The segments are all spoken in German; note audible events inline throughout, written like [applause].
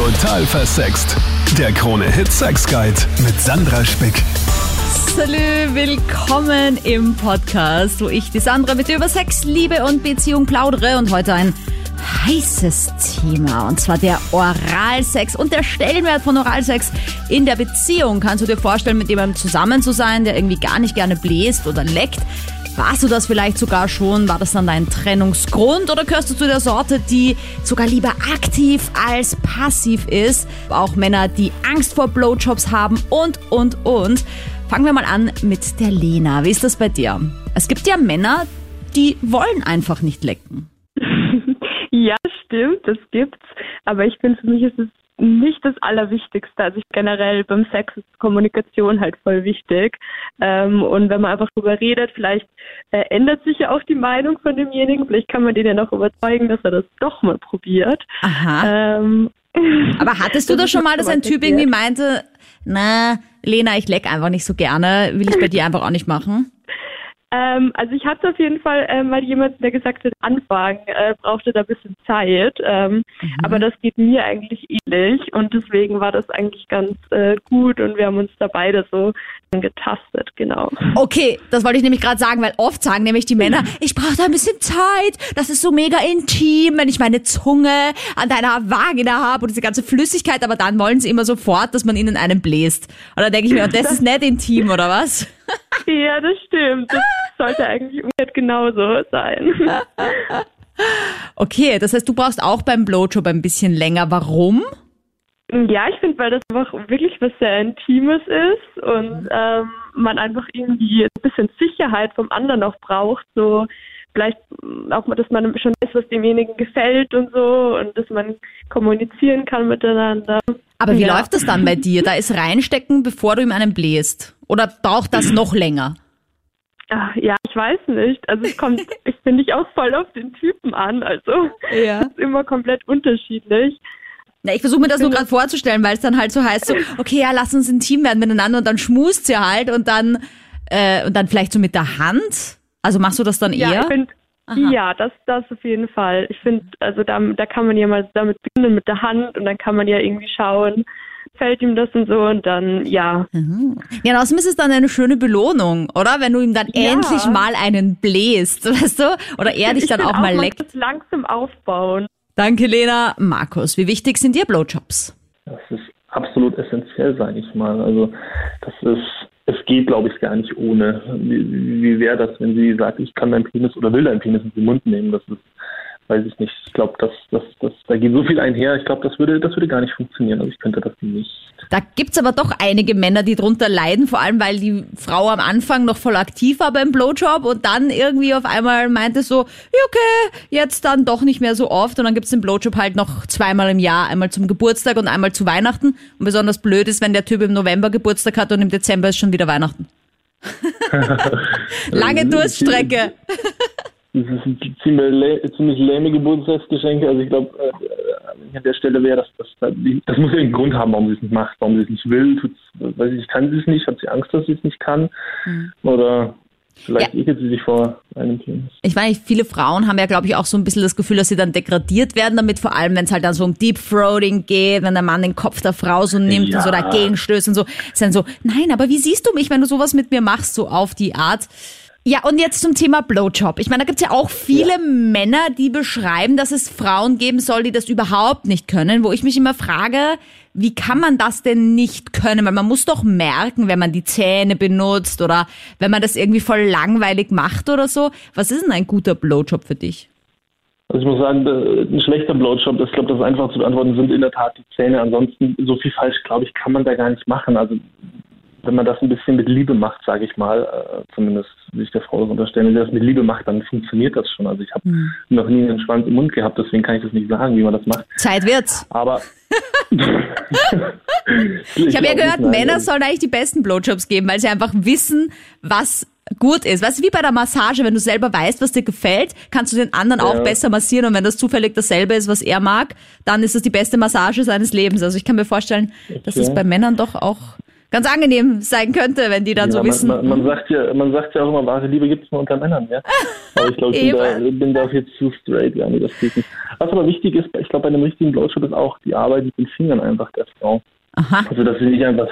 Total versext. Der Krone Hit Sex Guide mit Sandra Spick. Salü, willkommen im Podcast, wo ich die Sandra mit dir über Sex, Liebe und Beziehung plaudere und heute ein heißes Thema und zwar der Oralsex und der Stellenwert von Oralsex in der Beziehung. Kannst du dir vorstellen, mit jemandem zusammen zu sein, der irgendwie gar nicht gerne bläst oder leckt? Warst du das vielleicht sogar schon? War das dann dein Trennungsgrund oder gehörst du zu der Sorte, die sogar lieber aktiv als passiv ist? Auch Männer, die Angst vor Blowjobs haben und, und, und. Fangen wir mal an mit der Lena. Wie ist das bei dir? Es gibt ja Männer, die wollen einfach nicht lecken. Ja, stimmt, das gibt's. Aber ich finde, für mich ist es nicht das Allerwichtigste. Also ich generell beim Sex ist Kommunikation halt voll wichtig. Ähm, und wenn man einfach drüber redet, vielleicht äh, ändert sich ja auch die Meinung von demjenigen. Vielleicht kann man den ja noch überzeugen, dass er das doch mal probiert. Aha. Ähm, [laughs] Aber hattest du das schon mal, dass ein Typ irgendwie meinte, na, Lena, ich leck einfach nicht so gerne, will ich bei dir einfach auch nicht machen? Ähm, also ich hatte auf jeden Fall äh, mal jemanden, der gesagt hat, Anfang äh, brauchte da ein bisschen Zeit. Ähm, Mhm. Aber das geht mir eigentlich ähnlich und deswegen war das eigentlich ganz äh, gut und wir haben uns da beide so getastet, genau. Okay, das wollte ich nämlich gerade sagen, weil oft sagen nämlich die Männer, ich brauche da ein bisschen Zeit, das ist so mega intim, wenn ich meine Zunge an deiner Vagina habe und diese ganze Flüssigkeit, aber dann wollen sie immer sofort, dass man ihnen einen bläst. Und dann denke ich mir, das ist nicht intim, oder was? Ja, das stimmt. Das sollte eigentlich umgekehrt genauso sein. Okay, das heißt, du brauchst auch beim Blowjob ein bisschen länger. Warum? Ja, ich finde, weil das einfach wirklich was sehr Intimes ist und ähm, man einfach irgendwie ein bisschen Sicherheit vom anderen auch braucht, so vielleicht auch mal, dass man schon weiß, was demjenigen gefällt und so und dass man kommunizieren kann miteinander. Aber wie Ja. läuft das dann bei dir? Da ist reinstecken, bevor du ihm einen bläst. Oder braucht das noch länger? Ach, ja, ich weiß nicht. Also es kommt, [laughs] ich finde ich auch voll auf den Typen an. Also Ja. es ist immer komplett unterschiedlich. Na, ich versuche mir das nur gerade vorzustellen, weil es dann halt so heißt, so, okay, ja, lass uns intim werden miteinander und dann schmust sie halt und dann, äh, und dann vielleicht so mit der Hand. Also machst du das dann Ja, eher? ich finde, ja, das, das auf jeden Fall. Ich finde, also da, da kann man ja mal damit beginnen mit der Hand und dann kann man ja irgendwie schauen, fällt ihm das und so und dann, ja. Ja, und außerdem ist es dann eine schöne Belohnung, oder? Wenn du ihm dann Ja. endlich mal einen bläst, [laughs] weißt du? Oder er dich Ich dann find auch mal leckt. muss langsam aufbauen. Danke, Lena. Markus, wie wichtig sind dir Blowjobs? Das ist absolut essentiell, sage ich mal. Also das ist, es geht, glaube ich, gar nicht ohne. Wie, wie wäre das, wenn sie sagt, ich kann deinen Penis oder will deinen Penis in den Mund nehmen? Das ist, weiß ich nicht. Ich glaube, das, das, das, da geht so viel einher. Ich glaube, das würde, das würde gar nicht funktionieren. Also ich könnte das nicht. Da gibt's aber doch einige Männer, die drunter leiden, vor allem weil die Frau am Anfang noch voll aktiv war beim Blowjob und dann irgendwie auf einmal meinte so, okay, jetzt dann doch nicht mehr so oft und dann gibt's den Blowjob halt noch zweimal im Jahr, einmal zum Geburtstag und einmal zu Weihnachten. Und besonders blöd ist, wenn der Typ im November Geburtstag hat und im Dezember ist schon wieder Weihnachten. [laughs] Lange Durststrecke. [laughs] Das ist ein ziemlich, ziemlich lähme Geburtstagsgeschenke. Also ich glaube, äh, ich an der Stelle wäre, dass das, das muss ja einen Grund haben, warum sie es nicht macht, warum sie es nicht will. Tut's, weiß ich, kann sie es nicht, hat sie Angst, dass sie es nicht kann. Oder vielleicht ekelt sie sich vor einem Penis. Ich meine, viele Frauen haben ja, glaube ich, auch so ein bisschen das Gefühl, dass sie dann degradiert werden damit, vor allem wenn es halt dann so um Deep Throating geht, wenn der Mann den Kopf der Frau so nimmt Ja. und so dagegen stößt und so. Ist dann so, nein, aber wie siehst du mich, wenn du sowas mit mir machst, so auf die Art? Ja, und jetzt zum Thema Blowjob. Ich meine, da gibt's ja auch viele Männer, die beschreiben, dass es Frauen geben soll, die das überhaupt nicht können, wo ich mich immer frage, wie kann man das denn nicht können? Weil man muss doch merken, wenn man die Zähne benutzt oder wenn man das irgendwie voll langweilig macht oder so. Was ist denn ein guter Blowjob für dich? Also ich muss sagen, ein schlechter Blowjob, das glaube, das einfach zu beantworten, sind in der Tat die Zähne. Ansonsten so viel falsch, glaube ich, kann man da gar nicht machen. Also wenn man das ein bisschen mit Liebe macht, sage ich mal, äh, zumindest will ich der Frau das unterstellen, wenn sie das mit Liebe macht, dann funktioniert das schon. Also ich habe noch nie einen Schwanz im Mund gehabt, deswegen kann ich das nicht sagen, wie man das macht. Zeit wird's. Aber [laughs] Ich habe ja gehört, Männer sollen eigentlich die besten Blowjobs geben, weil sie einfach wissen, was gut ist. Weißt du, wie bei der Massage, wenn du selber weißt, was dir gefällt, kannst du den anderen auch Ja. besser massieren und wenn das zufällig dasselbe ist, was er mag, dann ist das die beste Massage seines Lebens. Also ich kann mir vorstellen, dass es Okay. bei Männern doch auch ganz angenehm sein könnte, wenn die dann ja, so wissen. Man, man, sagt ja, man sagt ja auch immer, wahre Liebe gibt es nur unter Männern, ja. Aber ich glaube, [laughs] ich bin da, bin viel zu straight, ja, nee, das geht nicht. Was aber wichtig ist, ich glaube, bei einem richtigen Blowjob ist auch die Arbeit mit den Fingern einfach der Frau. Aha. Also, dass sie nicht einfach,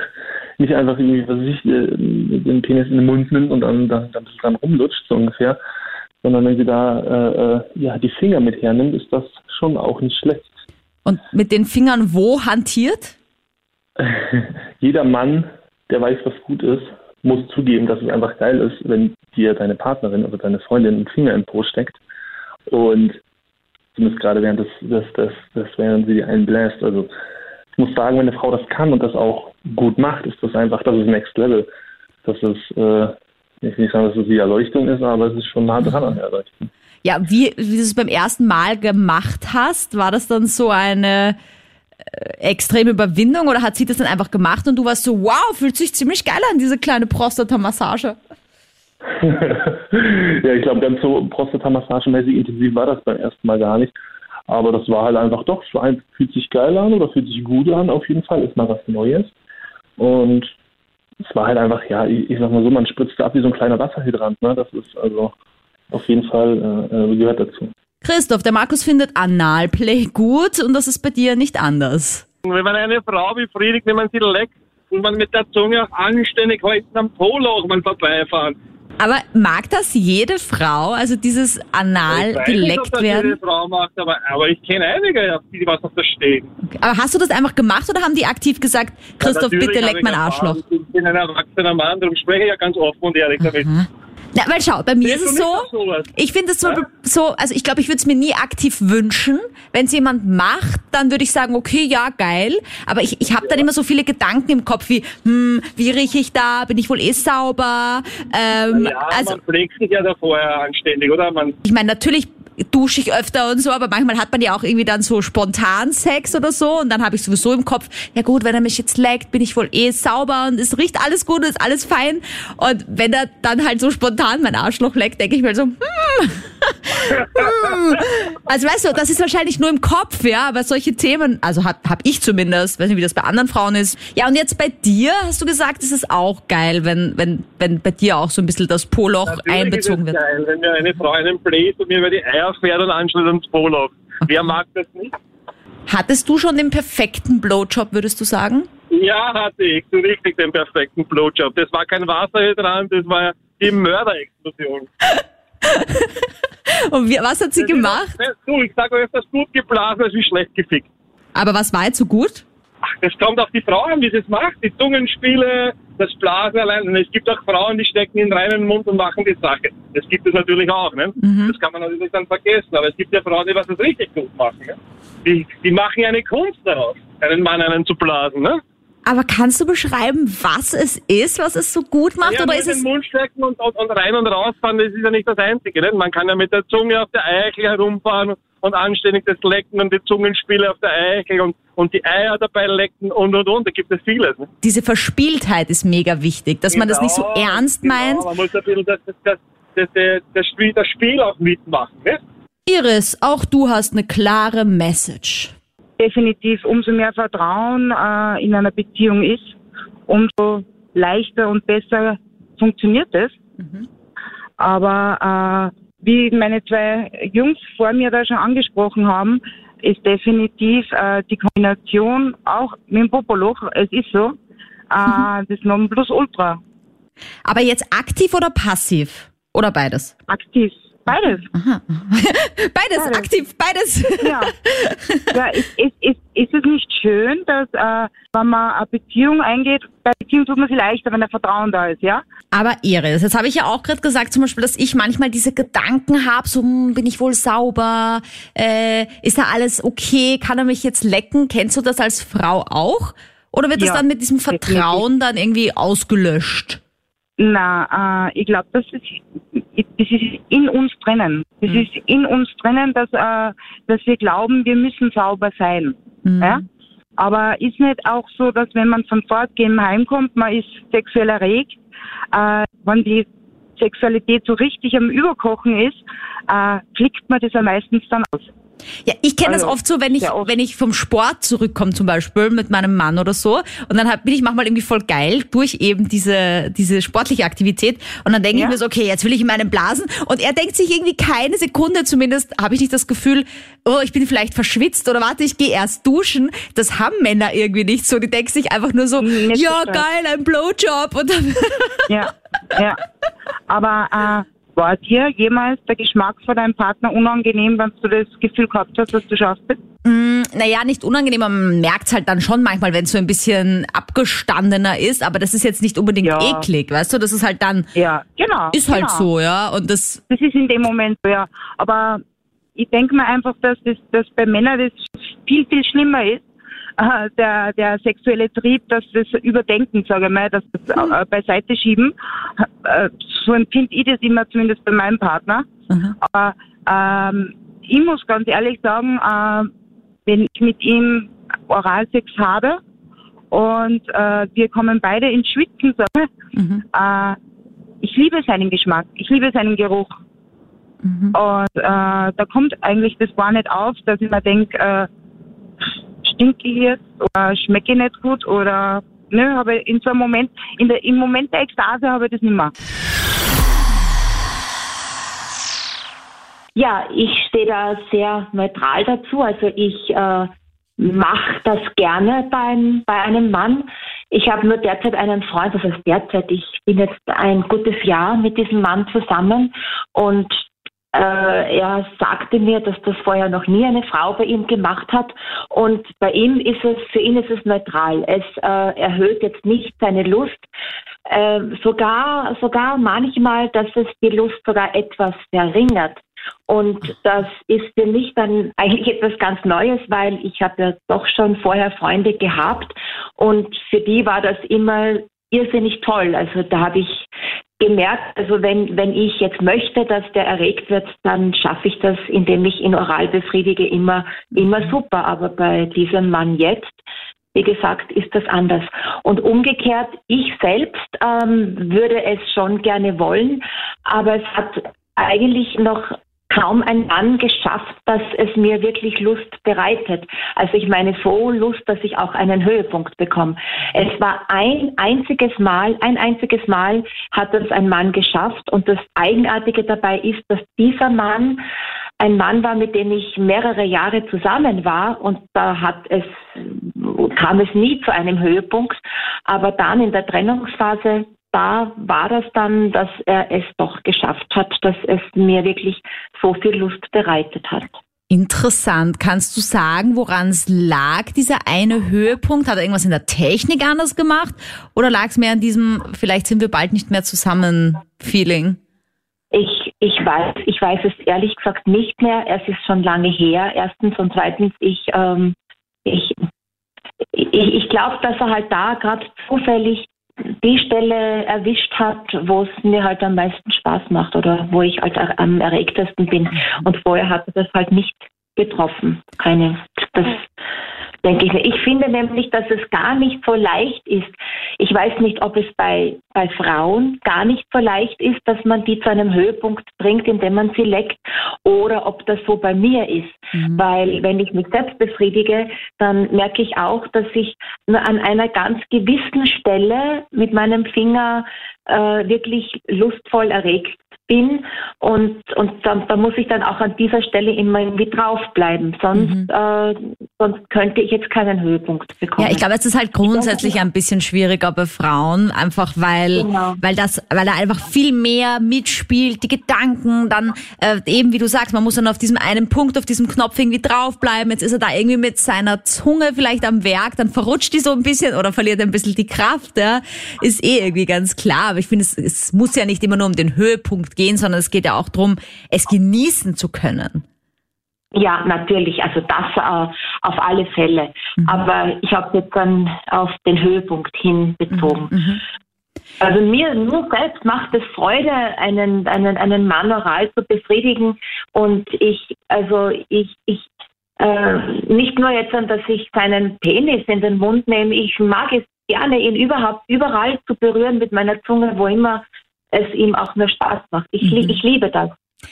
nicht einfach irgendwie, was ich, äh, den Penis in den Mund nimmt und dann, dann, dann, dann rumlutscht, so ungefähr. Sondern wenn sie da, äh, äh, ja, die Finger mit hernimmt, ist das schon auch nicht schlecht. Und mit den Fingern wo hantiert? [laughs] Jeder Mann, der weiß, was gut ist, muss zugeben, dass es einfach geil ist, wenn dir deine Partnerin oder deine Freundin einen Finger im Po steckt und zumindest gerade während des, des, des, des während sie dir einen bläst. Also ich muss sagen, wenn eine Frau das kann und das auch gut macht, ist das einfach, das ist Next Level. Das ist, äh, ich will nicht sagen, dass es wie Erleuchtung ist, aber es ist schon nah dran an der Erleuchtung. Ja, wie, wie du es beim ersten Mal gemacht hast, war das dann so eine extreme Überwindung oder hat sie das dann einfach gemacht und du warst so, wow, fühlt sich ziemlich geil an, diese kleine Prostata-Massage? [laughs] ja, ich glaube, ganz so Prostata-Massage-mäßig intensiv war das beim ersten Mal gar nicht. Aber das war halt einfach doch, fühlt sich geil an oder fühlt sich gut an, auf jeden Fall, ist mal was Neues. Und es war halt einfach, ja, ich, ich sag mal so, man spritzt ab wie so ein kleiner Wasserhydrant, ne? Das ist also auf jeden Fall äh, gehört dazu. Christoph, der Markus findet Analplay gut und das ist bei dir nicht anders. Wenn man eine Frau befriedigt, wenn man sie leckt und man mit der Zunge auch anständig halten am Poloch man vorbeifahren. Aber mag das jede Frau, also dieses Anal ich weiß nicht, geleckt ob das werden? Jede Frau macht, aber, aber ich kenne einige, die was auf das stehen. Aber hast du das einfach gemacht oder haben die aktiv gesagt, Christoph, Ja, bitte leck mein. Arschloch? Ich bin ein erwachsener Mann, darum spreche ich ja ganz offen und ehrlich damit. Na, weil schau, bei mir ist es so, ich finde es so, Ja? so, also ich glaube, ich würde es mir nie aktiv wünschen. Wenn es jemand macht, dann würde ich sagen, okay, ja, geil. Aber ich, ich habe dann immer so viele Gedanken im Kopf wie, hm, wie rieche ich da? Bin ich wohl eh sauber? Ähm, Ja, also man pflegt sich ja da vorher anständig, oder? Man, ich meine, natürlich dusche ich öfter und so, aber manchmal hat man ja auch irgendwie dann so spontan Sex oder so und dann habe ich sowieso im Kopf, ja gut, wenn er mich jetzt leckt, bin ich wohl eh sauber und es riecht alles gut und ist alles fein und wenn er dann halt so spontan mein Arschloch leckt, denke ich mir so, hm. Also weißt du, das ist wahrscheinlich nur im Kopf, ja, aber solche Themen, also hab, hab ich zumindest, weiß nicht, wie das bei anderen Frauen ist. Ja, und jetzt bei dir hast du gesagt, ist es auch geil, wenn, wenn, wenn bei dir auch so ein bisschen das Poloch Natürlich einbezogen ist es wird. Geil, wenn mir eine Frau einen bläst und mir über die Eier fährt und anschließt ans Poloch. Wer mag das nicht? Hattest du schon den perfekten Blowjob, würdest du sagen? Ja, hatte ich. So richtig den perfekten Blowjob. Das war kein Wasserhydrant, das war die Mörderexplosion. [laughs] [laughs] Und wie, was hat sie gemacht? Du, ich sage öfters gut geblasen als wie schlecht gefickt. Aber was war jetzt so gut? Ach, das kommt auf die Frau an, wie sie es macht. Die Zungenspiele, das Blasen allein. Und es gibt auch Frauen, die stecken in reinen Mund und machen die Sache. Das gibt es natürlich auch. Ne? Das kann man natürlich dann vergessen. Aber es gibt ja Frauen, die was das richtig gut machen. Ne? Die, die machen eine Kunst daraus, einen Mann einen zu blasen. Ne? Aber kannst du beschreiben, was es ist, was es so gut macht? Ja, oder ist es. den Mund stecken und, und, und rein und rausfahren, das ist ja nicht das Einzige. Nicht? Man kann ja mit der Zunge auf der Eichel herumfahren und anständig das Lecken und die Zungenspiele auf der Eichel und, und die Eier dabei lecken und und und. Da gibt es vieles. Ne? Diese Verspieltheit ist mega wichtig, dass man das nicht so Genau, ernst genau. meint. Man muss ein bisschen das, das, das, das, das, das, Spiel, das Spiel auch mitmachen. Ne? Iris, auch du hast eine klare Message. Definitiv umso mehr Vertrauen äh, in einer Beziehung ist, umso leichter und besser funktioniert es. Aber äh, wie meine zwei Jungs vor mir da schon angesprochen haben, ist definitiv äh, die Kombination auch mit dem Popoloch, es ist so, äh, das Nonplusultra. Aber jetzt aktiv oder passiv? Oder beides? Aktiv. Beides. [laughs] Beides, Beides. aktiv, beides. Ja, [laughs] ja ist, ist, ist, ist es nicht schön, dass äh, wenn man eine Beziehung eingeht, bei Beziehung tut man sich leichter, wenn der Vertrauen da ist, ja? Aber Iris, jetzt habe ich ja auch gerade gesagt, zum Beispiel, dass ich manchmal diese Gedanken habe, so hm, bin ich wohl sauber, äh, ist da alles okay, kann er mich jetzt lecken? Kennst du das als Frau auch? Oder wird das Ja, dann mit diesem Vertrauen dann irgendwie ausgelöscht? Na, äh, ich glaube, das ist, das ist in uns drinnen. Das ist in uns drinnen, dass, äh, dass wir glauben, wir müssen sauber sein. Ja? Aber ist nicht auch so, dass wenn man von Fortgehen heimkommt, man ist sexuell erregt, äh, wenn die Sexualität so richtig am Überkochen ist, äh, flickt man das ja meistens dann aus. Ja, ich kenne also, das oft so, wenn ich, wenn ich vom Sport zurückkomme, zum Beispiel mit meinem Mann oder so, und dann hab, bin ich manchmal irgendwie voll geil durch eben diese, diese sportliche Aktivität. Und dann denke ja. ich mir so, okay, jetzt will ich in meinen Blasen. Und er denkt sich irgendwie keine Sekunde, zumindest habe ich nicht das Gefühl, oh, ich bin vielleicht verschwitzt oder warte, ich gehe erst duschen. Das haben Männer irgendwie nicht so. Die denken sich einfach nur so, nicht ja, geil, ein Blowjob. Und ja, ja. Aber äh, war dir jemals der Geschmack von deinem Partner unangenehm, wenn du das Gefühl gehabt hast, dass du scharf bist? Mm, naja, nicht unangenehm, man merkt es halt dann schon manchmal, wenn es so ein bisschen abgestandener ist, aber das ist jetzt nicht unbedingt ja. eklig, weißt du? Das ist halt dann. Ja, genau. Ist halt genau. so, ja. Und das. Das ist in dem Moment so, ja. Aber ich denke mir einfach, dass das dass bei Männern das viel, viel schlimmer ist, der, der sexuelle Trieb, dass das Überdenken, sage ich mal, dass das äh, beiseite schieben. Äh, so empfinde ich das immer zumindest bei meinem Partner. Mhm. Aber ähm, ich muss ganz ehrlich sagen, äh, wenn ich mit ihm Oralsex habe und äh, wir kommen beide ins Schwitzen, sage mhm. äh, ich liebe seinen Geschmack, ich liebe seinen Geruch. Mhm. Und äh, da kommt eigentlich das gar nicht auf, dass ich mir denke, äh, stinke ich jetzt oder schmecke ich nicht gut oder ne, habe in so einem Moment, in der, im Moment der Ekstase habe ich das nicht mehr. Ja, ich stehe da sehr neutral dazu. Also ich äh, mache das gerne beim, bei einem Mann. Ich habe nur derzeit einen Freund, das heißt derzeit, ich bin jetzt ein gutes Jahr mit diesem Mann zusammen und äh, er sagte mir, dass das vorher noch nie eine Frau bei ihm gemacht hat. Und bei ihm ist es, für ihn ist es neutral. Es äh, erhöht jetzt nicht seine Lust. Äh, sogar, sogar manchmal, dass es die Lust sogar etwas verringert. Und das ist für mich dann [laughs] eigentlich etwas ganz Neues, weil ich habe ja doch schon vorher Freunde gehabt und für die war das immer irrsinnig toll. Also da habe ich gemerkt, also wenn, wenn ich jetzt möchte, dass der erregt wird, dann schaffe ich das, indem ich ihn oral befriedige, immer, immer super. Aber bei diesem Mann jetzt, wie gesagt, ist das anders. Und umgekehrt, ich selbst ähm, würde es schon gerne wollen, aber es hat eigentlich noch kaum ein Mann geschafft, dass es mir wirklich Lust bereitet. Also ich meine so Lust, dass ich auch einen Höhepunkt bekomme. Es war ein einziges Mal, ein einziges Mal hat es ein Mann geschafft und das Eigenartige dabei ist, dass dieser Mann ein Mann war, mit dem ich mehrere Jahre zusammen war und da hat es, kam es nie zu einem Höhepunkt, aber dann in der Trennungsphase da war das dann, dass er es doch geschafft hat, dass es mir wirklich so viel Lust bereitet hat. Interessant. Kannst du sagen, woran es lag, dieser eine Höhepunkt? Hat er irgendwas in der Technik anders gemacht? Oder lag es mehr an diesem, vielleicht sind wir bald nicht mehr zusammen Feeling? Ich, ich weiß, ich weiß es ehrlich gesagt nicht mehr. Es ist schon lange her. Erstens und zweitens, ich, ähm, ich, ich, ich glaube, dass er halt da gerade zufällig die Stelle erwischt hat, wo es mir halt am meisten Spaß macht oder wo ich halt am erregtesten bin. Und vorher hat er das halt nicht getroffen. Keine, das denke ich. Ich finde nämlich, dass es gar nicht so leicht ist. Ich weiß nicht, ob es bei, bei Frauen gar nicht so leicht ist, dass man die zu einem Höhepunkt bringt, indem man sie leckt, oder ob das so bei mir ist. Mhm. Weil wenn ich mich selbst befriedige, dann merke ich auch, dass ich nur an einer ganz gewissen Stelle mit meinem Finger äh, wirklich lustvoll erregt bin und, und da, da, muss ich dann auch an dieser Stelle immer irgendwie draufbleiben. Sonst, mhm. äh, sonst könnte ich jetzt keinen Höhepunkt bekommen. Ja, ich glaube, es ist halt grundsätzlich ein bisschen schwieriger bei Frauen, einfach weil, genau. weil das, weil da einfach viel mehr mitspielt, die Gedanken, dann äh, eben wie du sagst, man muss dann auf diesem einen Punkt, auf diesem Knopf irgendwie draufbleiben. Jetzt ist er da irgendwie mit seiner Zunge vielleicht am Werk, dann verrutscht die so ein bisschen oder verliert ein bisschen die Kraft, ja. Ist eh irgendwie ganz klar. Aber ich finde, es, es muss ja nicht immer nur um den Höhepunkt gehen, sondern es geht ja auch darum, es genießen zu können. Ja, natürlich, also das äh, auf alle Fälle. Mhm. Aber ich habe jetzt dann auf den Höhepunkt hin bezogen. Mhm. mhm. Also mir nur selbst macht es Freude, einen, einen, einen Mann oral zu befriedigen. Und ich, also ich, ich, äh, nicht nur jetzt, dass ich seinen Penis in den Mund nehme, ich mag es gerne, ihn überhaupt überall zu berühren mit meiner Zunge, wo immer es ihm auch nur Spaß macht. Ich, mhm. ich liebe das.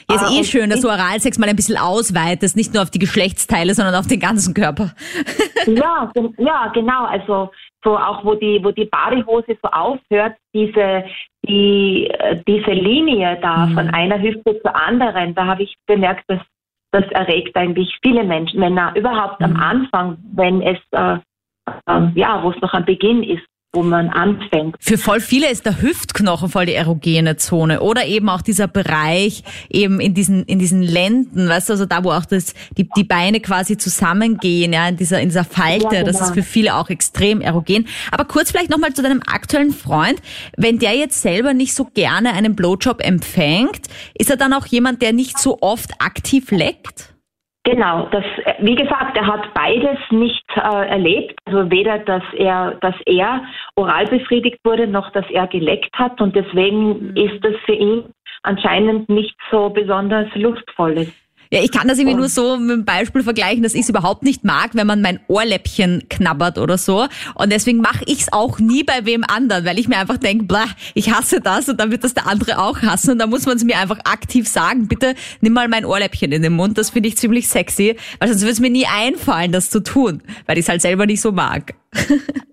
Ja, ist eh und schön, dass du Oralsex mal ein bisschen ausweitest, nicht nur auf die Geschlechtsteile, sondern auf den ganzen Körper. [laughs] Ja, ja, genau. Also so auch wo die, wo die Badehose so aufhört, diese, die, äh, diese Linie da von einer Hüfte zur anderen, da habe ich bemerkt, dass das erregt eigentlich viele Menschen, Männer überhaupt am Anfang, wenn es äh, äh, ja, wo es noch am Beginn ist, wo man anfängt. Für voll viele ist der Hüftknochen voll die erogene Zone oder eben auch dieser Bereich eben in diesen in diesen Lenden, weißt du, also da wo auch das die die Beine quasi zusammengehen, ja, in dieser in dieser Falte, Ja, das genau. ist für viele auch extrem erogen. Aber kurz vielleicht noch mal zu deinem aktuellen Freund, wenn der jetzt selber nicht so gerne einen Blowjob empfängt, ist er dann auch jemand, der nicht so oft aktiv leckt? Genau, das, wie gesagt, er hat beides nicht äh, erlebt. Also weder, dass er, dass er oral befriedigt wurde, noch dass er geleckt hat. Und deswegen ist das für ihn anscheinend nicht so besonders lustvoll. Ja, ich kann das irgendwie nur so mit dem Beispiel vergleichen, dass ich es überhaupt nicht mag, wenn man mein Ohrläppchen knabbert oder so. Und deswegen mache ich es auch nie bei wem anderen, weil ich mir einfach denke, blah, ich hasse das und dann wird das der andere auch hassen. Und da muss man es mir einfach aktiv sagen, bitte nimm mal mein Ohrläppchen in den Mund. Das finde ich ziemlich sexy, weil sonst würde es mir nie einfallen, das zu tun, weil ich es halt selber nicht so mag.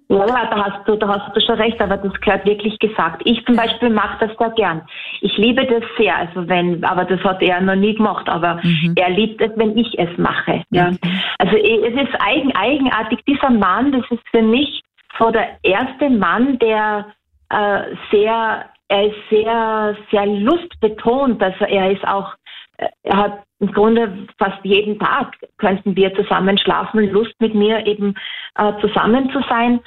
Ja, da hast du, da hast du schon recht, aber das gehört wirklich gesagt. Ich zum Beispiel mache das sehr gern. Ich liebe das sehr, also wenn, aber das hat er noch nie gemacht, aber er liebt es, wenn ich es mache. Ja. Also eh, es ist eigen, eigenartig. Dieser Mann, das ist für mich so der erste Mann, der äh, sehr, er ist sehr, sehr lustbetont. Also er ist auch, er hat im Grunde fast jeden Tag könnten wir zusammen schlafen, Lust mit mir eben äh, zusammen zu sein.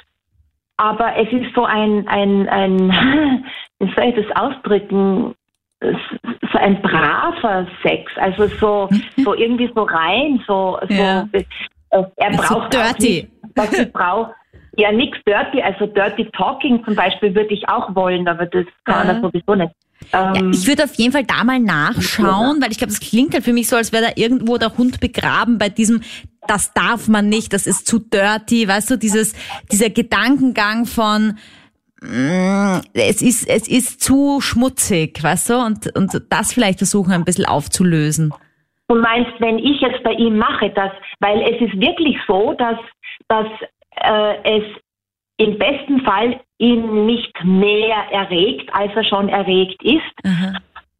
Aber es ist so ein, ein, ein [laughs] wie soll ich das ausdrücken, so ein braver Sex, also so, so irgendwie so rein, so, so Ja. äh, er So braucht auch dirty. nicht, was ich brauche. Ja, nichts dirty, also dirty talking zum Beispiel würde ich auch wollen, aber das kann Ja. er sowieso nicht. Ja, Ähm, ich würde auf jeden Fall da mal nachschauen, weil ich glaube, das klingt halt für mich so, als wäre da irgendwo der Hund begraben bei diesem, das darf man nicht, das ist zu dirty, weißt du, dieses, dieser Gedankengang von, mm, es ist, es ist zu schmutzig, weißt du, und, und das vielleicht versuchen ein bisschen aufzulösen. Du meinst, wenn ich jetzt bei ihm mache, dass, weil es ist wirklich so, dass, dass äh, es im besten Fall ihn nicht mehr erregt, als er schon erregt ist. Aha.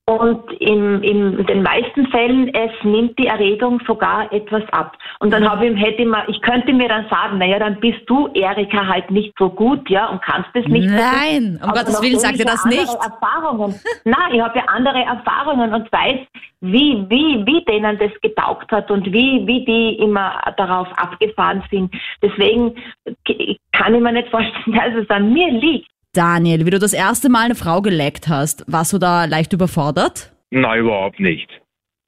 Und im, in den meisten Fällen, es nimmt die Erregung sogar etwas ab. Und dann habe ich, hätte ich, mal, ich könnte mir dann sagen, naja, dann bist du, Erika, halt nicht so gut, ja, und kannst es nicht. Nein, um Aber Gottes Willen, sagt ja das andere nicht. Erfahrungen. Nein, ich habe ja andere Erfahrungen und weiß, wie, wie, wie denen das getaugt hat und wie, wie die immer darauf abgefahren sind. Deswegen kann ich mir nicht vorstellen, [laughs] dass es an mir liegt. Daniel, wie du das erste Mal eine Frau geleckt hast, warst du da leicht überfordert? Nein, überhaupt nicht.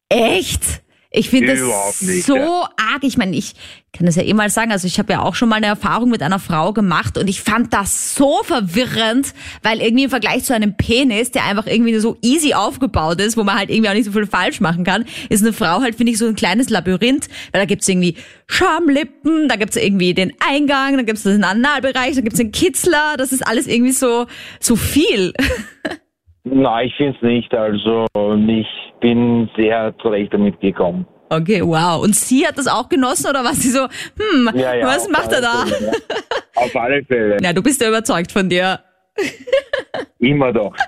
Echt? Ich finde das nicht, so ja. arg. Ich meine, ich kann das ja eh mal sagen. Also ich habe ja auch schon mal eine Erfahrung mit einer Frau gemacht und ich fand das so verwirrend, weil irgendwie im Vergleich zu einem Penis, der einfach irgendwie so easy aufgebaut ist, wo man halt irgendwie auch nicht so viel falsch machen kann, ist eine Frau halt, finde ich, so ein kleines Labyrinth, weil da gibt's irgendwie Schamlippen, da gibt's irgendwie den Eingang, dann gibt's den Analbereich, dann gibt's den Kitzler, das ist alles irgendwie so, so viel. [laughs] Nein, ich finde es nicht. Also ich bin sehr zurecht damit gekommen. Okay, wow. Und sie hat das auch genossen oder war sie so, hm, Ja, ja, was macht er da? Fälle. [laughs] Auf alle Fälle. Ja, du bist ja überzeugt von dir. Immer doch. [laughs]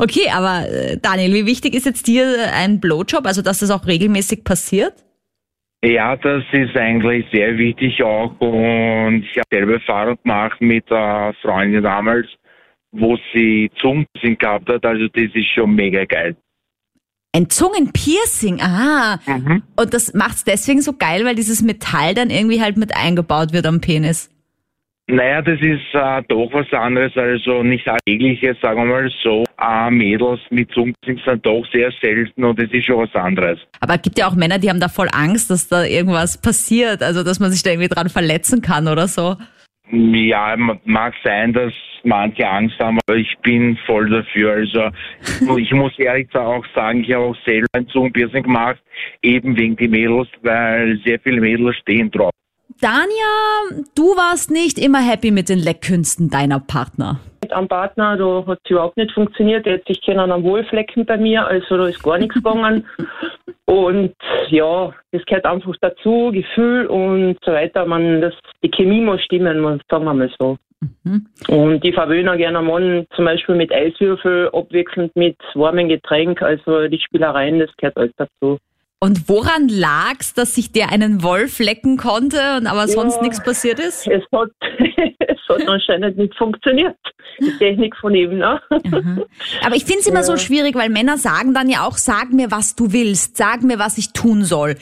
Okay, aber äh, Daniel, wie wichtig ist jetzt dir ein Blowjob, also dass das auch regelmäßig passiert? Ja, das ist eigentlich sehr wichtig auch. Und ich habe selber Erfahrung gemacht mit einer Freundin damals, wo sie Zungenpiercing gehabt hat. Also das ist schon mega geil. Ein Zungenpiercing, ah. Und das macht's deswegen so geil, weil dieses Metall dann irgendwie halt mit eingebaut wird am Penis. Naja, das ist äh, doch was anderes, also nicht alltägliches, sagen wir mal so. Äh, Mädels mit Zungenpiercing sind doch sehr selten und es ist schon was anderes. Aber es gibt ja auch Männer, die haben da voll Angst, dass da irgendwas passiert, also dass man sich da irgendwie dran verletzen kann oder so. Ja, ma- mag sein, dass manche Angst haben, aber ich bin voll dafür. Also ich muss ehrlich auch sagen, ich habe auch selber ein Zungenpiercing gemacht, eben wegen die Mädels, weil sehr viele Mädels stehen drauf. Dania, du warst nicht immer happy mit den Leckkünsten deiner Partner. Am Partner, da hat es überhaupt nicht funktioniert. Er hat sich kennen am Wohlflecken bei mir, also da ist gar nichts gegangen. [laughs] Und ja, das gehört einfach dazu, Gefühl und so weiter. Man, das, die Chemie muss stimmen, sagen wir mal so. Mhm. Und ich verwöhne gerne einen Mann zum Beispiel mit Eiswürfel, abwechselnd mit warmem Getränk. Also die Spielereien, das gehört alles dazu. Und woran lag es, dass sich der einen Wolf lecken konnte und aber sonst ja, nichts passiert ist? Es hat, [laughs] es hat anscheinend nicht funktioniert. Die Technik von ihm, ne? Aber ich finde es immer ja. so schwierig, weil Männer sagen dann ja auch, sag mir, was du willst, sag mir, was ich tun soll.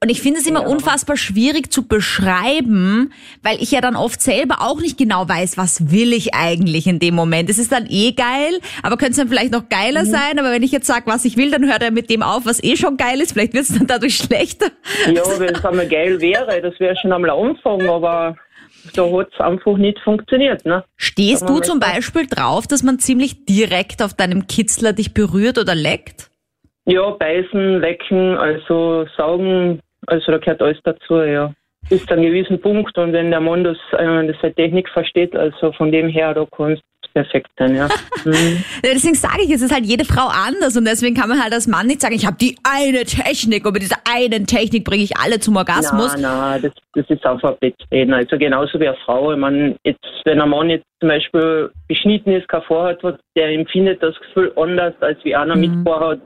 Und ich finde es immer ja. unfassbar schwierig zu beschreiben, weil ich ja dann oft selber auch nicht genau weiß, was will ich eigentlich in dem Moment. Es ist dann eh geil, aber könnte es dann vielleicht noch geiler mhm. sein. Aber wenn ich jetzt sage, was ich will, dann hört er mit dem auf, was eh schon geil ist. Vielleicht wird es dann dadurch schlechter. Ja, wenn es einmal geil wäre, das wäre schon am Anfang, aber da hat es einfach nicht funktioniert. Ne? Stehst du zum Beispiel drauf, dass man ziemlich direkt auf deinem Kitzler dich berührt oder leckt? Ja, beißen, lecken, also saugen, also da gehört alles dazu, ja. Bis zu einem gewissen Punkt und wenn der Mann das, äh, das seine Technik versteht, also von dem her, da kannst perfekt sein, ja. [laughs] Mhm. deswegen sage ich, es ist halt jede Frau anders und deswegen kann man halt als Mann nicht sagen, ich habe die eine Technik und mit dieser einen Technik bringe ich alle zum Orgasmus. Nein, nein, das, das ist einfach Bettreden. Also genauso wie eine Frau. Ich meine, jetzt, wenn ein Mann jetzt zum Beispiel beschnitten ist, kein Vorhat hat, der empfindet das Gefühl anders, als wie einer mhm. mit Vorhat.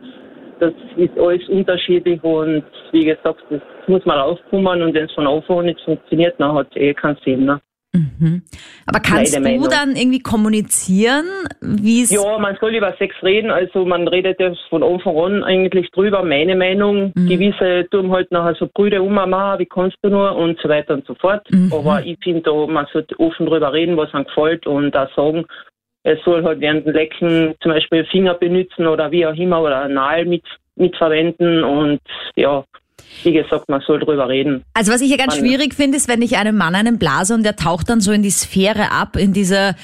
Das ist alles unterschiedlich und wie gesagt, das muss man aufkommen und wenn es von Anfang an nicht funktioniert, dann hat es eh keinen Sinn. Ne? Mhm. Aber kannst du Meinung. dann irgendwie kommunizieren, wie es... Ja, man soll über Sex reden, also man redet ja von Anfang an eigentlich drüber, meine Meinung. Mhm. Gewisse tun halt nachher so Brüder um, Mama, wie kannst du nur und so weiter und so fort. Mhm. Aber ich finde, man sollte offen drüber reden, was einem gefällt und da sagen, er soll halt während dem Lecken zum Beispiel Finger benutzen oder wie auch immer oder Nahl mit, mitverwenden und ja, wie gesagt, man soll drüber reden. Also was ich ja ganz man, schwierig finde, ist, wenn ich einem Mann einen blase und der taucht dann so in die Sphäre ab, in diese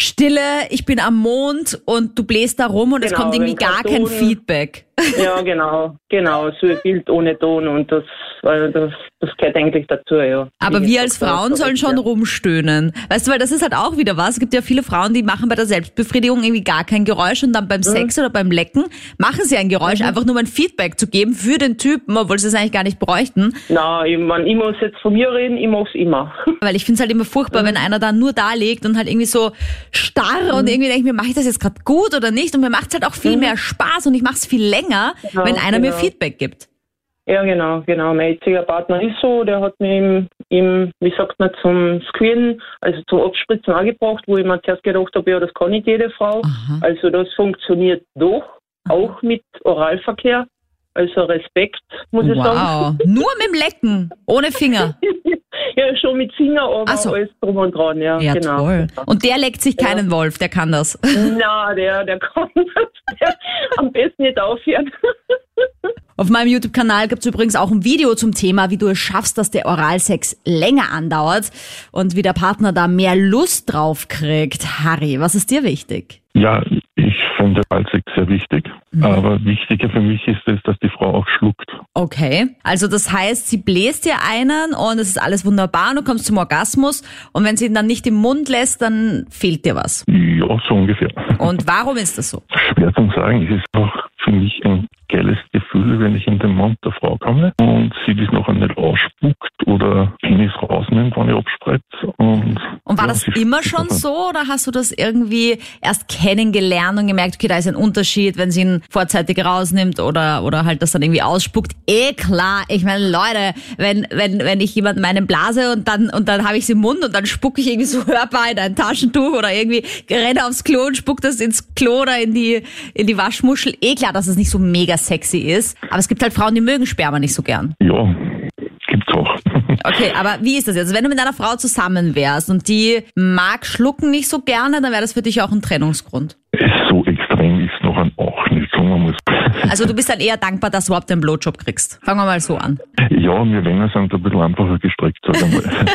Stille, ich bin am Mond und du bläst da rum und genau, es kommt irgendwie gar kein Feedback. [laughs] Ja, genau, genau, so ein Bild ohne Ton und das, das, das gehört eigentlich dazu, ja. Aber wir als Frauen sollen schon ja. rumstöhnen. Weißt du, weil das ist halt auch wieder was. Es gibt ja viele Frauen, die machen bei der Selbstbefriedigung irgendwie gar kein Geräusch und dann beim mhm. Sex oder beim Lecken machen sie ein Geräusch, mhm. einfach nur um ein Feedback zu geben für den Typen, obwohl sie es eigentlich gar nicht bräuchten. Na, ich, mein, ich muss jetzt von mir reden, ich mach's immer. [laughs] Weil ich finde es halt immer furchtbar, mhm. wenn einer da nur da liegt und halt irgendwie so starr und mhm. irgendwie denke ich mir, mache ich das jetzt gerade gut oder nicht? Und mir macht es halt auch viel mhm. mehr Spaß und ich mache es viel länger, genau, wenn einer genau. mir Feedback gibt. Ja, genau, genau. Mein jetziger Partner ist so, der hat mich im, im wie sagt man, zum Squirten, also zum Abspritzen angebracht, wo ich mir zuerst gedacht habe, ja, das kann nicht jede Frau. Aha. Also das funktioniert doch, auch mit Oralverkehr. Also Respekt, muss wow. ich sagen. [laughs] Nur mit dem Lecken, ohne Finger. [laughs] ja, schon mit Finger, aber so. alles drum und dran, ja. Ja, genau. toll. Und der leckt sich keinen ja. Wolf, der kann das. [laughs] Na, der, der kann das. Der, am besten nicht aufhören. Auf meinem YouTube-Kanal gibt es übrigens auch ein Video zum Thema, wie du es schaffst, dass der Oralsex länger andauert und wie der Partner da mehr Lust drauf kriegt. Harry, was ist dir wichtig? Ja, ich finde Oralsex sehr wichtig. Mhm. Aber wichtiger für mich ist es, dass die Frau auch schluckt. Okay. Also das heißt, sie bläst dir einen und es ist alles wunderbar und du kommst zum Orgasmus und wenn sie ihn dann nicht im Mund lässt, dann fehlt dir was. Ja, so ungefähr. Und warum ist das so? Schwer zu sagen. Es ist auch für mich ein geiles Gefühl, wenn ich in den Mund der Frau komme und sie das noch nicht ausspuckt oder Penis rausnimmt, wenn ich abspreize. Und, und war ja, das immer schon so oder hast du das irgendwie erst kennengelernt und gemerkt, okay, da ist ein Unterschied, wenn sie ihn vorzeitig rausnimmt oder, oder halt das dann irgendwie ausspuckt? Eh klar, ich meine, Leute, wenn, wenn, wenn ich jemanden meinen blase und dann, und dann habe ich sie im Mund und dann spucke ich irgendwie so [laughs] hörbar in ein Taschentuch oder irgendwie renne aufs Klo und spuck das ins Klo oder in die, in die Waschmuschel. Eh klar, dass es nicht so mega sexy ist. Aber es gibt halt Frauen, die mögen Sperma nicht so gern. Ja, gibt's auch. [laughs] Okay, aber wie ist das jetzt? Wenn du mit einer Frau zusammen wärst und die mag Schlucken nicht so gerne, dann wäre das für dich auch ein Trennungsgrund. So extrem ist noch ein auch nicht, sagen wir mal. Also du bist dann eher dankbar, dass du überhaupt einen Blowjob kriegst. Fangen wir mal so an. Ja, wir Männer sind ein bisschen einfacher gestrickt, wir mal.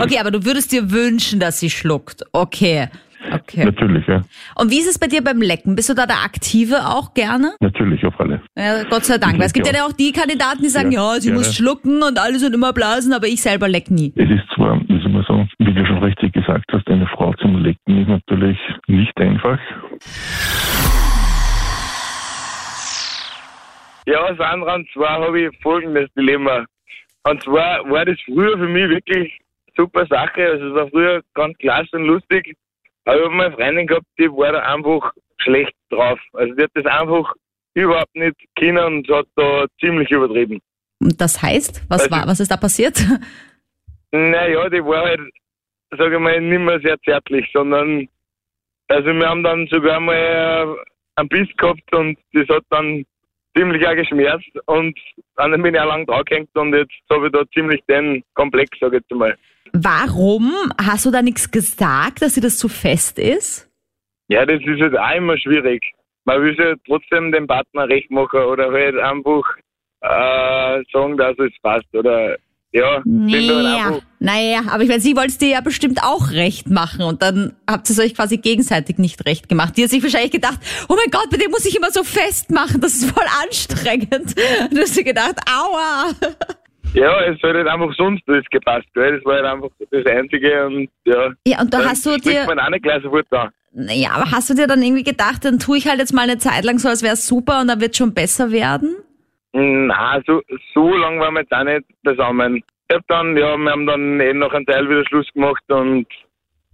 [laughs] okay, aber du würdest dir wünschen, dass sie schluckt. Okay. Okay. Natürlich, ja. Und wie ist es bei dir beim Lecken? Bist du da der Aktive auch gerne? Natürlich, auf alle. Ja, Gott sei Dank. Ich Weil es gibt ja auch die Kandidaten, die sagen, ja, Ja, sie gerne. muss schlucken und alles und immer blasen, aber ich selber leck nie. Es ist zwar, soll man sagen, wie du schon richtig gesagt hast, eine Frau zum Lecken ist natürlich nicht einfach. Ja, Sandra, und zwar habe ich folgendes Dilemma. Und zwar war das früher für mich wirklich super Sache. Also es war früher ganz klasse und lustig. Aber ich habe mal eine Freundin gehabt, die war da einfach schlecht drauf. Also die hat das einfach überhaupt nicht können und hat da ziemlich übertrieben. Und das heißt, was Also- war, was ist da passiert? [laughs] Naja, die war halt, sage ich mal, nicht mehr sehr zärtlich, sondern also wir haben dann sogar mal äh, einen Biss gehabt und das hat dann ziemlich auch geschmerzt und dann bin ich auch lang draufgehängt und jetzt habe ich da ziemlich den Komplex, sage ich jetzt mal. Warum hast du da nichts gesagt, dass dir das zu fest ist? Ja, das ist halt auch immer schwierig. Man will ja trotzdem dem Partner recht machen oder halt einfach äh, sagen, dass es passt oder ja, Naja, naja, aber ich meine, sie wollte es dir ja bestimmt auch recht machen und dann habt ihr es euch quasi gegenseitig nicht recht gemacht. Die hat sich wahrscheinlich gedacht, oh mein Gott, bei dem muss ich immer so festmachen, das ist voll anstrengend. [laughs] Und du hast dir gedacht, aua. Ja, es hat halt einfach sonst alles gepasst, gell? Das war halt einfach das Einzige und ja. Ja, und da hast du dir, man auch nicht gleich sofort da. naja, aber hast du dir dann irgendwie gedacht, dann tue ich halt jetzt mal eine Zeit lang so, als wäre es super und dann wird schon besser werden? Na, so, so lang waren wir jetzt auch nicht zusammen. Ich hab dann, ja, wir haben dann eh noch einen Teil wieder Schluss gemacht und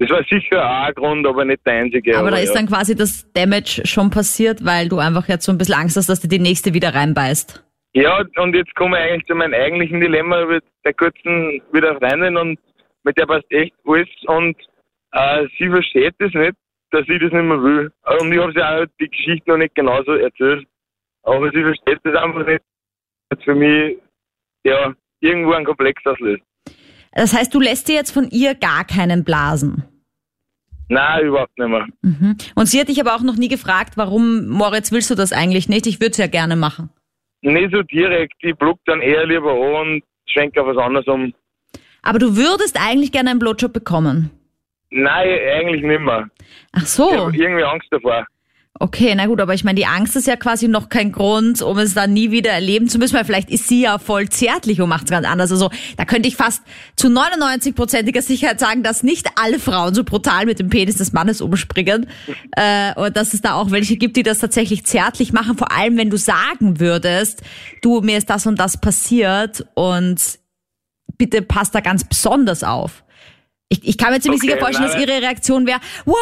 das war sicher auch ein Grund, aber nicht der einzige. aber da ist ja. dann quasi das Damage schon passiert, weil du einfach jetzt so ein bisschen Angst hast, dass dir die nächste wieder reinbeißt. Ja, und jetzt komme ich eigentlich zu meinem eigentlichen Dilemma mit der kurzen wieder Freundin und mit der passt echt alles und äh, sie versteht das nicht, dass ich das nicht mehr will. Und ich habe sie auch die Geschichte noch nicht genauso erzählt. Aber sie versteht das einfach nicht. Das für mich, ja, irgendwo ein Komplex auslöst. Das heißt, du lässt dir jetzt von ihr gar keinen blasen. Nein, überhaupt nicht mehr. Mhm. Und sie hat dich aber auch noch nie gefragt, warum, Moritz, willst du das eigentlich nicht? Ich würde es ja gerne machen. Nicht so direkt, ich block dann eher lieber an und schwenke auf was anderes um. Aber du würdest eigentlich gerne einen Blowjob bekommen. Nein, eigentlich nicht mehr. Ach Ich so. habe irgendwie Angst davor. Okay, na gut, aber ich meine, die Angst ist ja quasi noch kein Grund, um es dann nie wieder erleben zu müssen, weil vielleicht ist sie ja voll zärtlich und macht es ganz anders. Also da könnte ich fast zu 99-prozentiger Sicherheit sagen, dass nicht alle Frauen so brutal mit dem Penis des Mannes umspringen äh, und dass es da auch welche gibt, die das tatsächlich zärtlich machen. Vor allem, wenn du sagen würdest, du, mir ist das und das passiert und bitte passt da ganz besonders auf. Ich, ich kann mir ziemlich Okay, sicher vorstellen, dass nein. ihre Reaktion wäre, what,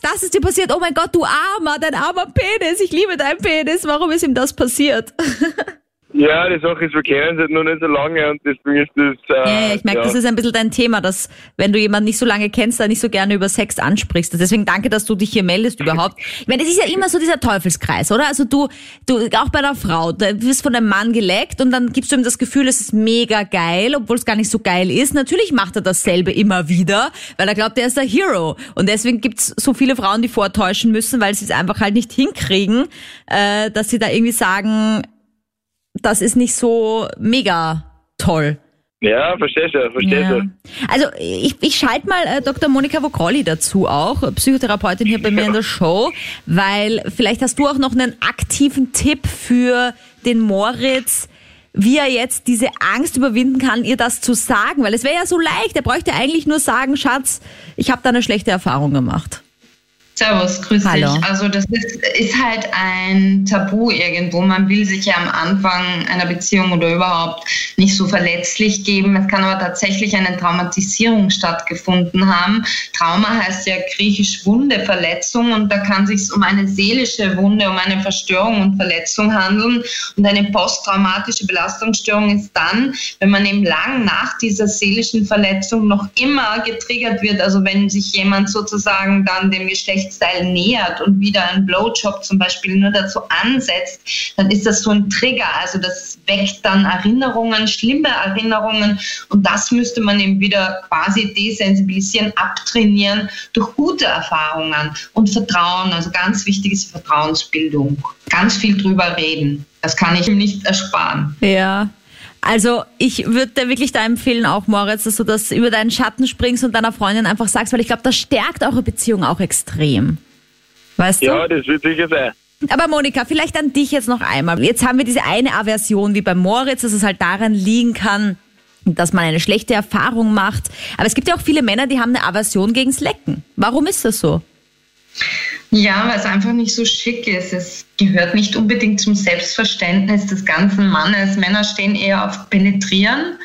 das ist dir passiert, oh mein Gott, du Armer, dein armer Penis, ich liebe deinen Penis, warum ist ihm das passiert? [laughs] Ja, die Sache ist, wir kennen uns noch nicht so lange und deswegen ist das. Äh, Ja, ja, ich merke, ja. das ist ein bisschen dein Thema, dass wenn du jemanden nicht so lange kennst, da nicht so gerne über Sex ansprichst. Deswegen danke, dass du dich hier meldest überhaupt. Ich meine, das ist ja immer so dieser Teufelskreis, oder? Also du, du auch bei einer Frau, du wirst von einem Mann geleckt und dann gibst du ihm das Gefühl, es ist mega geil, obwohl es gar nicht so geil ist. Natürlich macht er dasselbe immer wieder, weil er glaubt, er ist der Hero. Und deswegen gibt's so viele Frauen, die vortäuschen müssen, weil sie es einfach halt nicht hinkriegen, äh, dass sie da irgendwie sagen, das ist nicht so mega toll. Ja, verstehe schon, verstehe Ja. schon. Also ich, ich schalte mal äh, Dr. Monika Vogrolli dazu auch, Psychotherapeutin hier bei mir in der Show, weil vielleicht hast du auch noch einen aktiven Tipp für den Moritz, wie er jetzt diese Angst überwinden kann, ihr das zu sagen, weil es wäre ja so leicht, er bräuchte eigentlich nur sagen, Schatz, ich habe da eine schlechte Erfahrung gemacht. Servus, grüß Hallo. dich. Also das ist, ist halt ein Tabu irgendwo. Man will sich ja am Anfang einer Beziehung oder überhaupt nicht so verletzlich geben. Es kann aber tatsächlich eine Traumatisierung stattgefunden haben. Trauma heißt ja griechisch Wunde, Verletzung und da kann es sich um eine seelische Wunde, um eine Verstörung und Verletzung handeln. Und eine posttraumatische Belastungsstörung ist dann, wenn man eben lang nach dieser seelischen Verletzung noch immer getriggert wird. Also wenn sich jemand sozusagen dann dem Geschlechtsteil nähert und wieder einen Blowjob zum Beispiel nur dazu ansetzt, dann ist das so ein Trigger. Also das weckt dann Erinnerungen, schlimme Erinnerungen und das müsste man eben wieder quasi desensibilisieren, abtrainieren durch gute Erfahrungen und Vertrauen. Also ganz wichtig ist Vertrauensbildung. Ganz viel drüber reden. Das kann ich ihm nicht ersparen. Ja. Also ich würde dir wirklich da empfehlen, auch Moritz, dass du das über deinen Schatten springst und deiner Freundin einfach sagst, weil ich glaube, das stärkt eure Beziehung auch extrem. Weißt du? Ja, das wird sicher sein. Aber Monika, vielleicht an dich jetzt noch einmal. Jetzt haben wir diese eine Aversion wie bei Moritz, dass es halt daran liegen kann, dass man eine schlechte Erfahrung macht. Aber es gibt ja auch viele Männer, die haben eine Aversion gegens Lecken. Warum ist das so? Ja, weil es einfach nicht so schick ist. Es gehört nicht unbedingt zum Selbstverständnis des ganzen Mannes. Männer stehen eher auf Penetrieren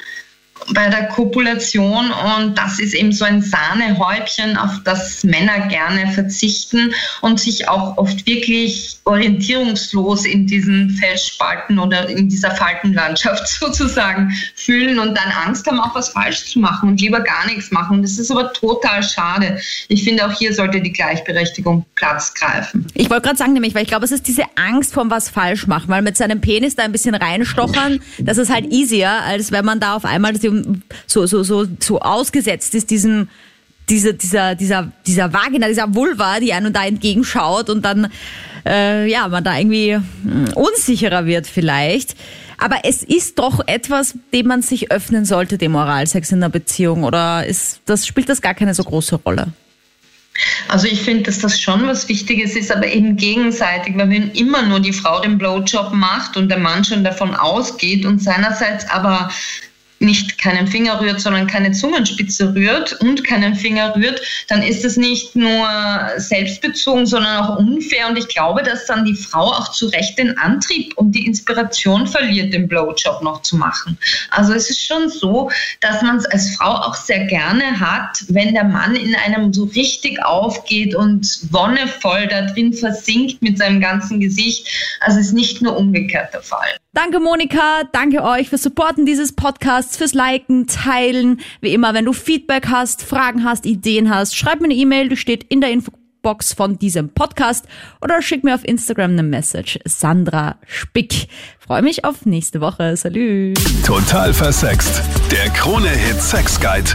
bei der Kopulation und das ist eben so ein Sahnehäubchen, auf das Männer gerne verzichten und sich auch oft wirklich orientierungslos in diesen Felsspalten oder in dieser Faltenlandschaft [laughs] sozusagen fühlen und dann Angst haben, auch was falsch zu machen und lieber gar nichts machen. Das ist aber total schade. Ich finde, auch hier sollte die Gleichberechtigung Platz greifen. Ich wollte gerade sagen, nämlich, weil ich glaube, es ist diese Angst vom was falsch machen, weil mit seinem Penis da ein bisschen reinstochern, das ist halt easier, als wenn man da auf einmal so, so, so, so ausgesetzt ist, diesem, dieser, dieser, dieser, dieser Vagina, dieser Vulva, die einem da entgegenschaut und dann, äh, ja, man da irgendwie hm, unsicherer wird vielleicht. Aber es ist doch etwas, dem man sich öffnen sollte, dem Moralsex in einer Beziehung, oder ist, das, spielt das gar keine so große Rolle? Also ich finde, dass das schon was Wichtiges ist, aber eben gegenseitig, weil wenn immer nur die Frau den Blowjob macht und der Mann schon davon ausgeht und seinerseits aber nicht keinen Finger rührt, sondern keine Zungenspitze rührt und keinen Finger rührt, dann ist es nicht nur selbstbezogen, sondern auch unfair. Und ich glaube, dass dann die Frau auch zu Recht den Antrieb und die Inspiration verliert, den Blowjob noch zu machen. Also es ist schon so, dass man es als Frau auch sehr gerne hat, wenn der Mann in einem so richtig aufgeht und wonnevoll da drin versinkt mit seinem ganzen Gesicht. Also es ist nicht nur umgekehrt der Fall. Danke Monika, danke euch fürs Supporten dieses Podcasts, fürs Liken, Teilen. Wie immer, wenn du Feedback hast, Fragen hast, Ideen hast, schreib mir eine E-Mail, die steht in der Infobox von diesem Podcast oder schick mir auf Instagram eine Message. Sandra Spick. Freue mich auf nächste Woche. Salü. Total versext. Der Krone-Hit Sex Guide.